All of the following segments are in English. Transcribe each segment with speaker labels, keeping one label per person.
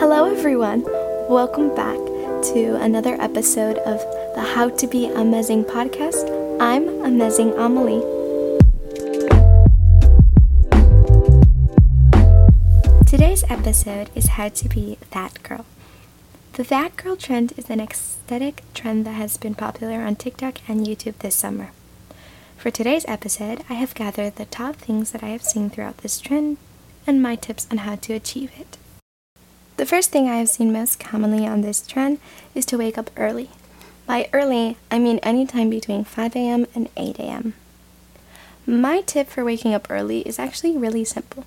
Speaker 1: Hello, everyone. Welcome back to another episode of the How to Be Amazing podcast. I'm Amazing Amelie. Today's episode is How to Be That Girl. The That Girl trend is an aesthetic trend that has been popular on TikTok and YouTube this summer. For today's episode, I have gathered the top things that I have seen throughout this trend and my tips on how to achieve it. The first thing I have seen most commonly on this trend is to wake up early. By early, I mean any time between 5 a.m. and 8 a.m. My tip for waking up early is actually really simple.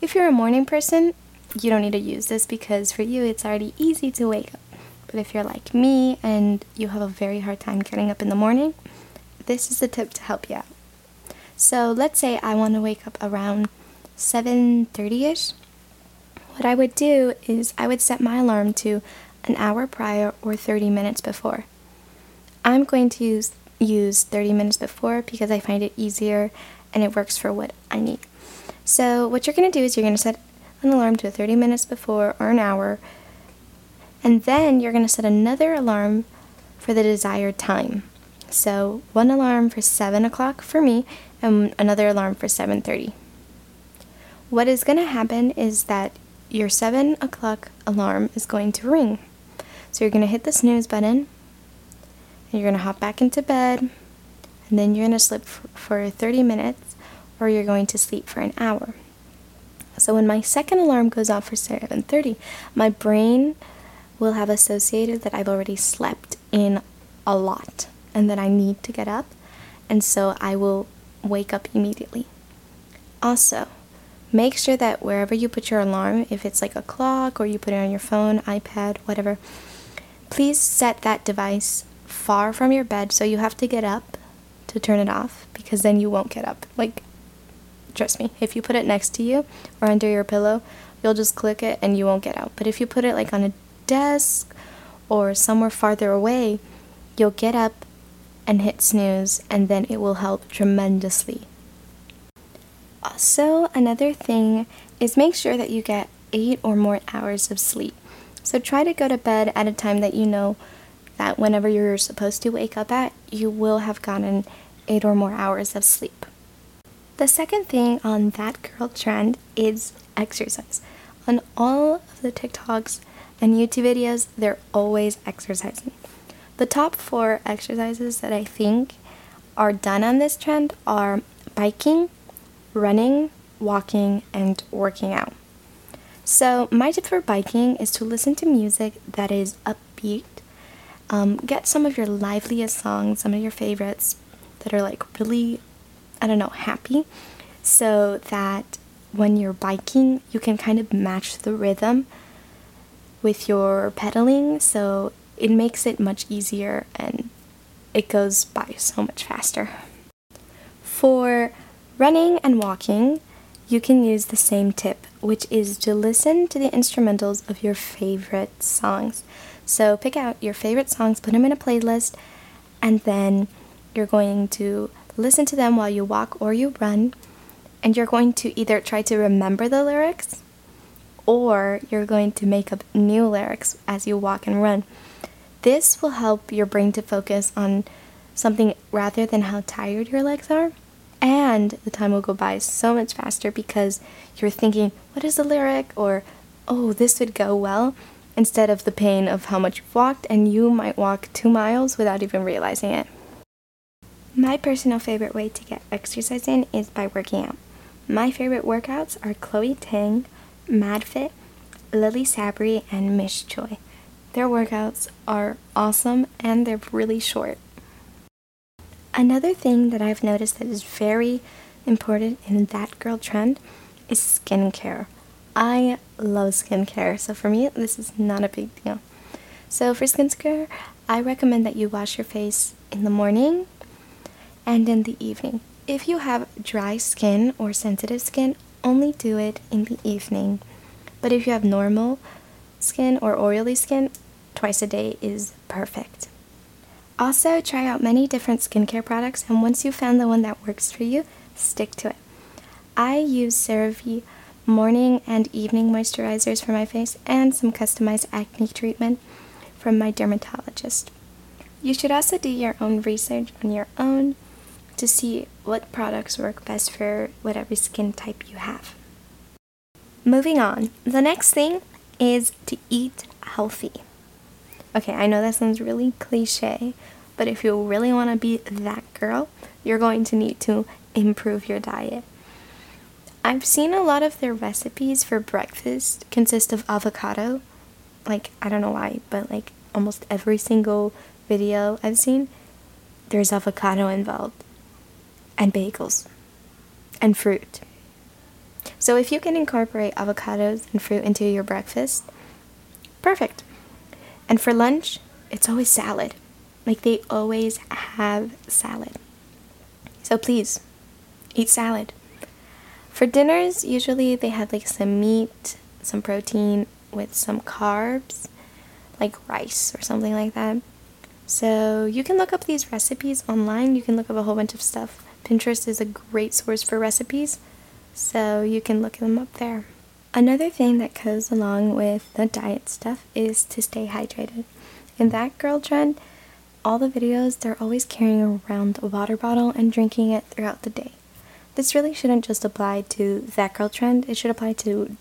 Speaker 1: If you're a morning person, you don't need to use this because for you it's already easy to wake up. But if you're like me and you have a very hard time getting up in the morning, this is the tip to help you out. So let's say I want to wake up around 7:30ish what I would do is I would set my alarm to an hour prior or 30 minutes before. I'm going to use, use 30 minutes before because I find it easier and it works for what I need. So, what you're going to do is you're going to set an alarm to 30 minutes before or an hour, and then you're going to set another alarm for the desired time. So, one alarm for 7 o'clock for me and another alarm for 7:30. What is going to happen is that your 7 o'clock alarm is going to ring. So you're going to hit the snooze button, and you're going to hop back into bed, and then you're going to sleep for 30 minutes, or you're going to sleep for an hour. So when my second alarm goes off for 7:30, my brain will have associated that I've already slept in a lot and that I need to get up, and so I will wake up immediately. Also, make sure that wherever you put your alarm, if it's like a clock or you put it on your phone, iPad, whatever, please set that device far from your bed so you have to get up to turn it off because then you won't get up. Like, trust me, if you put it next to you or under your pillow, you'll just click it and you won't get out. But if you put it like on a desk or somewhere farther away, you'll get up and hit snooze, and then it will help tremendously also, another thing is make sure that you get eight or more hours of sleep. So try to go to bed at a time that you know that whenever you're supposed to wake up at, you will have gotten eight or more hours of sleep. The second thing on that girl trend is exercise. On all of the TikToks and YouTube videos, they're always exercising. The top four exercises that I think are done on this trend are biking, running, walking, and working out. So, my tip for biking is to listen to music that is upbeat. Um, get some of your liveliest songs, some of your favorites that are like really, I don't know, happy, so that when you're biking, you can kind of match the rhythm with your pedaling. So, it makes it much easier and it goes by so much faster. For Running and walking, you can use the same tip, which is to listen to the instrumentals of your favorite songs. So pick out your favorite songs, put them in a playlist, and then you're going to listen to them while you walk or you run. And you're going to either try to remember the lyrics or you're going to make up new lyrics as you walk and run. This will help your brain to focus on something rather than how tired your legs are and the time will go by so much faster because you're thinking, what is the lyric? Or, oh, this would go well, instead of the pain of how much you've walked, and you might walk two miles without even realizing it. My personal favorite way to get exercise in is by working out. My favorite workouts are Chloe Ting, MadFit, Lily Sabri, and Miss Choi. Their workouts are awesome and they're really short. Another thing that I've noticed that is very important in that girl trend is skincare. I love skincare, so for me, this is not a big deal. So, for skincare, I recommend that you wash your face in the morning and in the evening. If you have dry skin or sensitive skin, only do it in the evening. But if you have normal skin or oily skin, twice a day is perfect. Also, try out many different skincare products, and once you've found the one that works for you, stick to it. I use CeraVe morning and evening moisturizers for my face, and some customized acne treatment from my dermatologist. You should also do your own research on your own to see what products work best for whatever skin type you have. Moving on, the next thing is to eat healthy. Okay, I know that sounds really cliche, but if you really want to be that girl, you're going to need to improve your diet. I've seen a lot of their recipes for breakfast consist of avocado. Like, I don't know why, but like almost every single video I've seen, there's avocado involved, and bagels, and fruit. So, if you can incorporate avocados and fruit into your breakfast, perfect. And for lunch, it's always salad. Like they always have salad. So please, eat salad. For dinners, usually they have like some meat, some protein with some carbs, like rice or something like that. So you can look up these recipes online. You can look up a whole bunch of stuff. Pinterest is a great source for recipes, so you can look them up there. Another thing that goes along with the diet stuff is to stay hydrated. In that girl trend, all the videos, they're always carrying around a water bottle and drinking it throughout the day. This really shouldn't just apply to that girl trend, it should apply to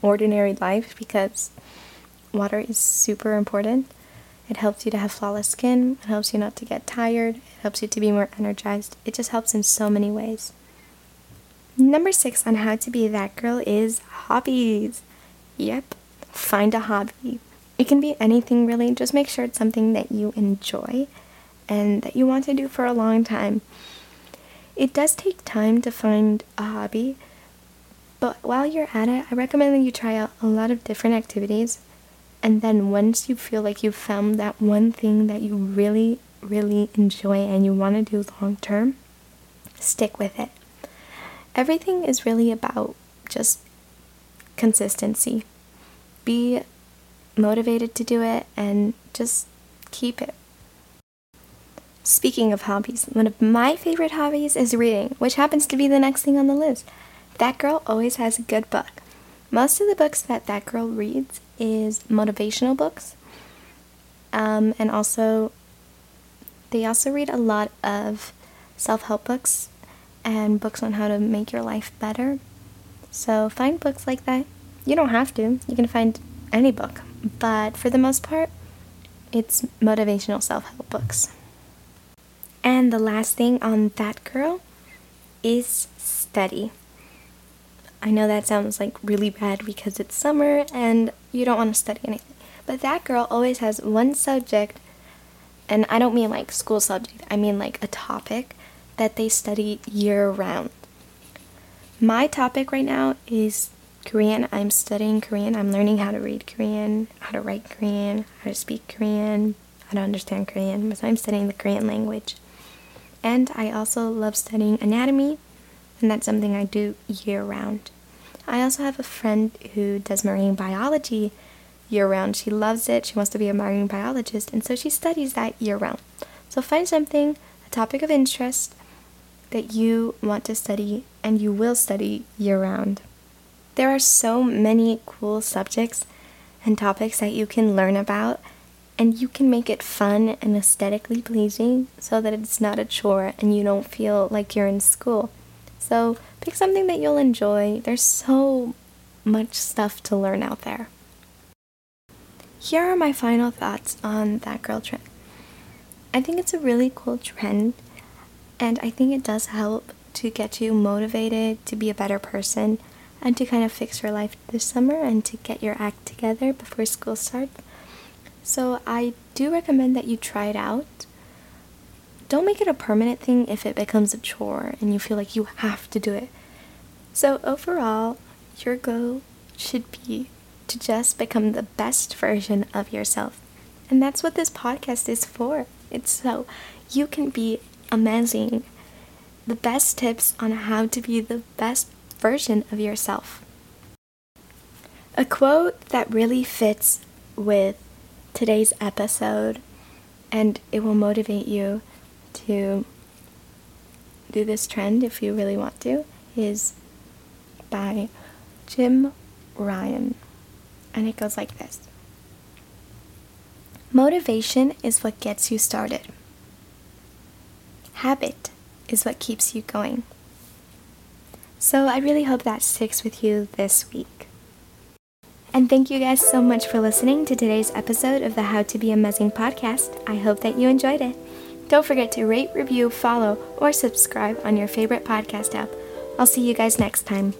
Speaker 1: ordinary life because water is super important. It helps you to have flawless skin, it helps you not to get tired, it helps you to be more energized. It just helps in so many ways. Number six on how to be that girl is hobbies. Yep, find a hobby. It can be anything really, just make sure it's something that you enjoy and that you want to do for a long time. It does take time to find a hobby, but while you're at it, I recommend that you try out a lot of different activities. And then once you feel like you've found that one thing that you really, really enjoy and you want to do long term, stick with it everything is really about just consistency. Be motivated to do it and just keep it. Speaking of hobbies, one of my favorite hobbies is reading, which happens to be the next thing on the list. That girl always has a good book. Most of the books that that girl reads is motivational books. Um, and also, they also read a lot of self help books and books on how to make your life better. So find books like that. You don't have to, you can find any book, but for the most part, it's motivational self help books. And the last thing on that girl is study. I know that sounds like really bad because it's summer and you don't want to study anything. But that girl always has one subject, and I don't mean like school subject, I mean like a topic that they study year round. My topic right now is Korean. I'm studying Korean. I'm learning how to read Korean, how to write Korean, how to speak Korean, how to understand Korean, but I'm studying the Korean language. And I also love studying anatomy, and that's something I do year round. I also have a friend who does marine biology year round. She loves it. She wants to be a marine biologist, and so she studies that year round. So find something, a topic of interest, that you want to study and you will study year round. There are so many cool subjects and topics that you can learn about, and you can make it fun and aesthetically pleasing so that it's not a chore and you don't feel like you're in school. So pick something that you'll enjoy. There's so much stuff to learn out there. Here are my final thoughts on that girl trend. I think it's a really cool trend and I think it does help to get you motivated to be a better person and to kind of fix your life this summer and to get your act together before school starts. So I do recommend that you try it out. Don't make it a permanent thing if it becomes a chore and you feel like you have to do it. So overall, your goal should be to just become the best version of yourself. And that's what this podcast is for. It's so you can be amazing. The best tips on how to be the best version of yourself. A quote that really fits with today's episode and it will motivate you to do this trend if you really want to is by Jim Ryun. And it goes like this Motivation is what gets you started, habit is what keeps you going. So I really hope that sticks with you this week. And thank you guys so much for listening to today's episode of the How to Be Amazing podcast. I hope that you enjoyed it. Don't forget to rate, review, follow, or subscribe on your favorite podcast app. I'll see you guys next time.